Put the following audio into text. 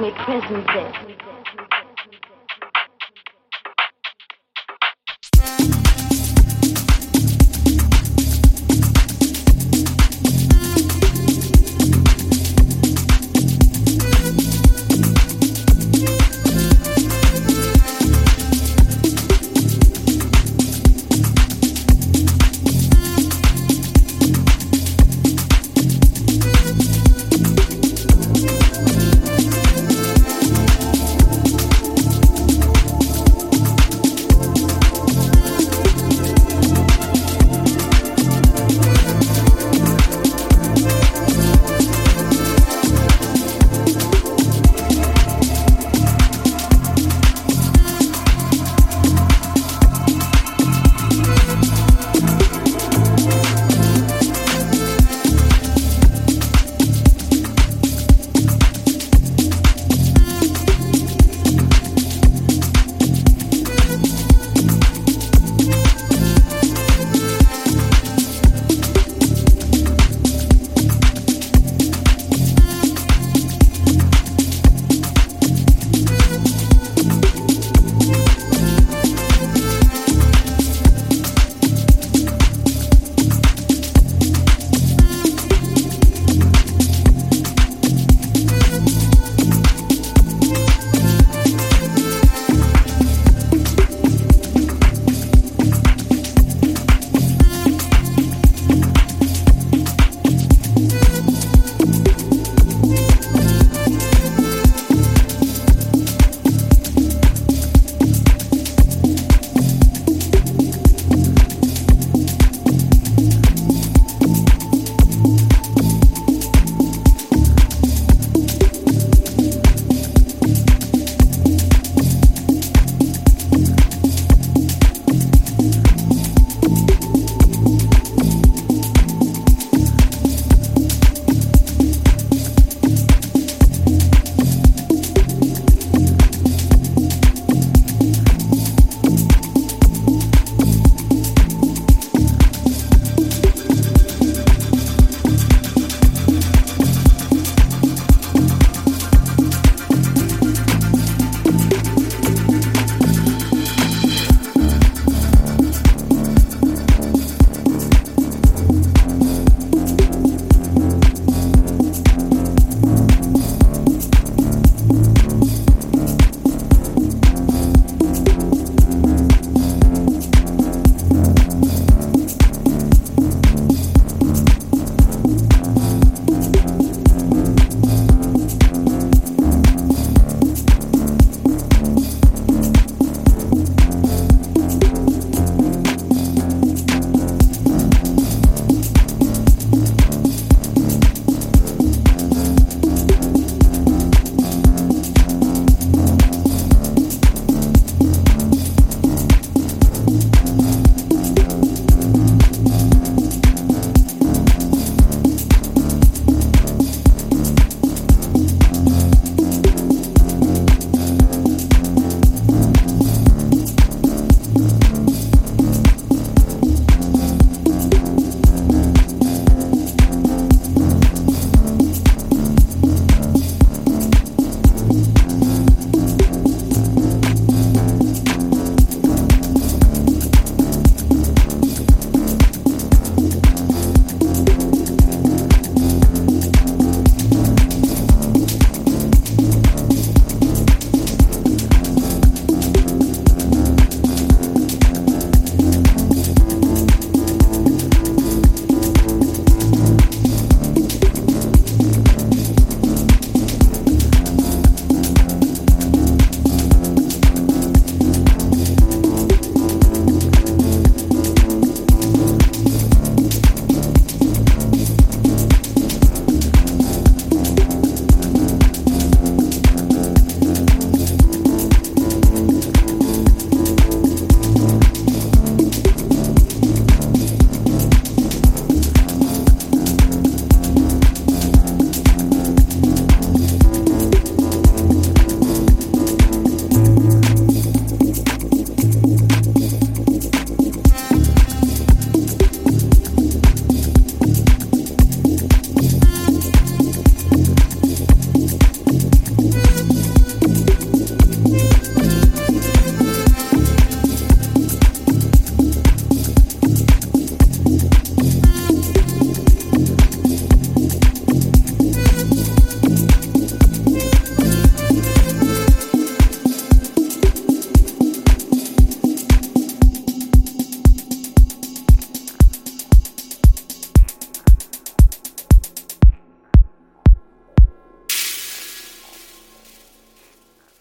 me prison, this.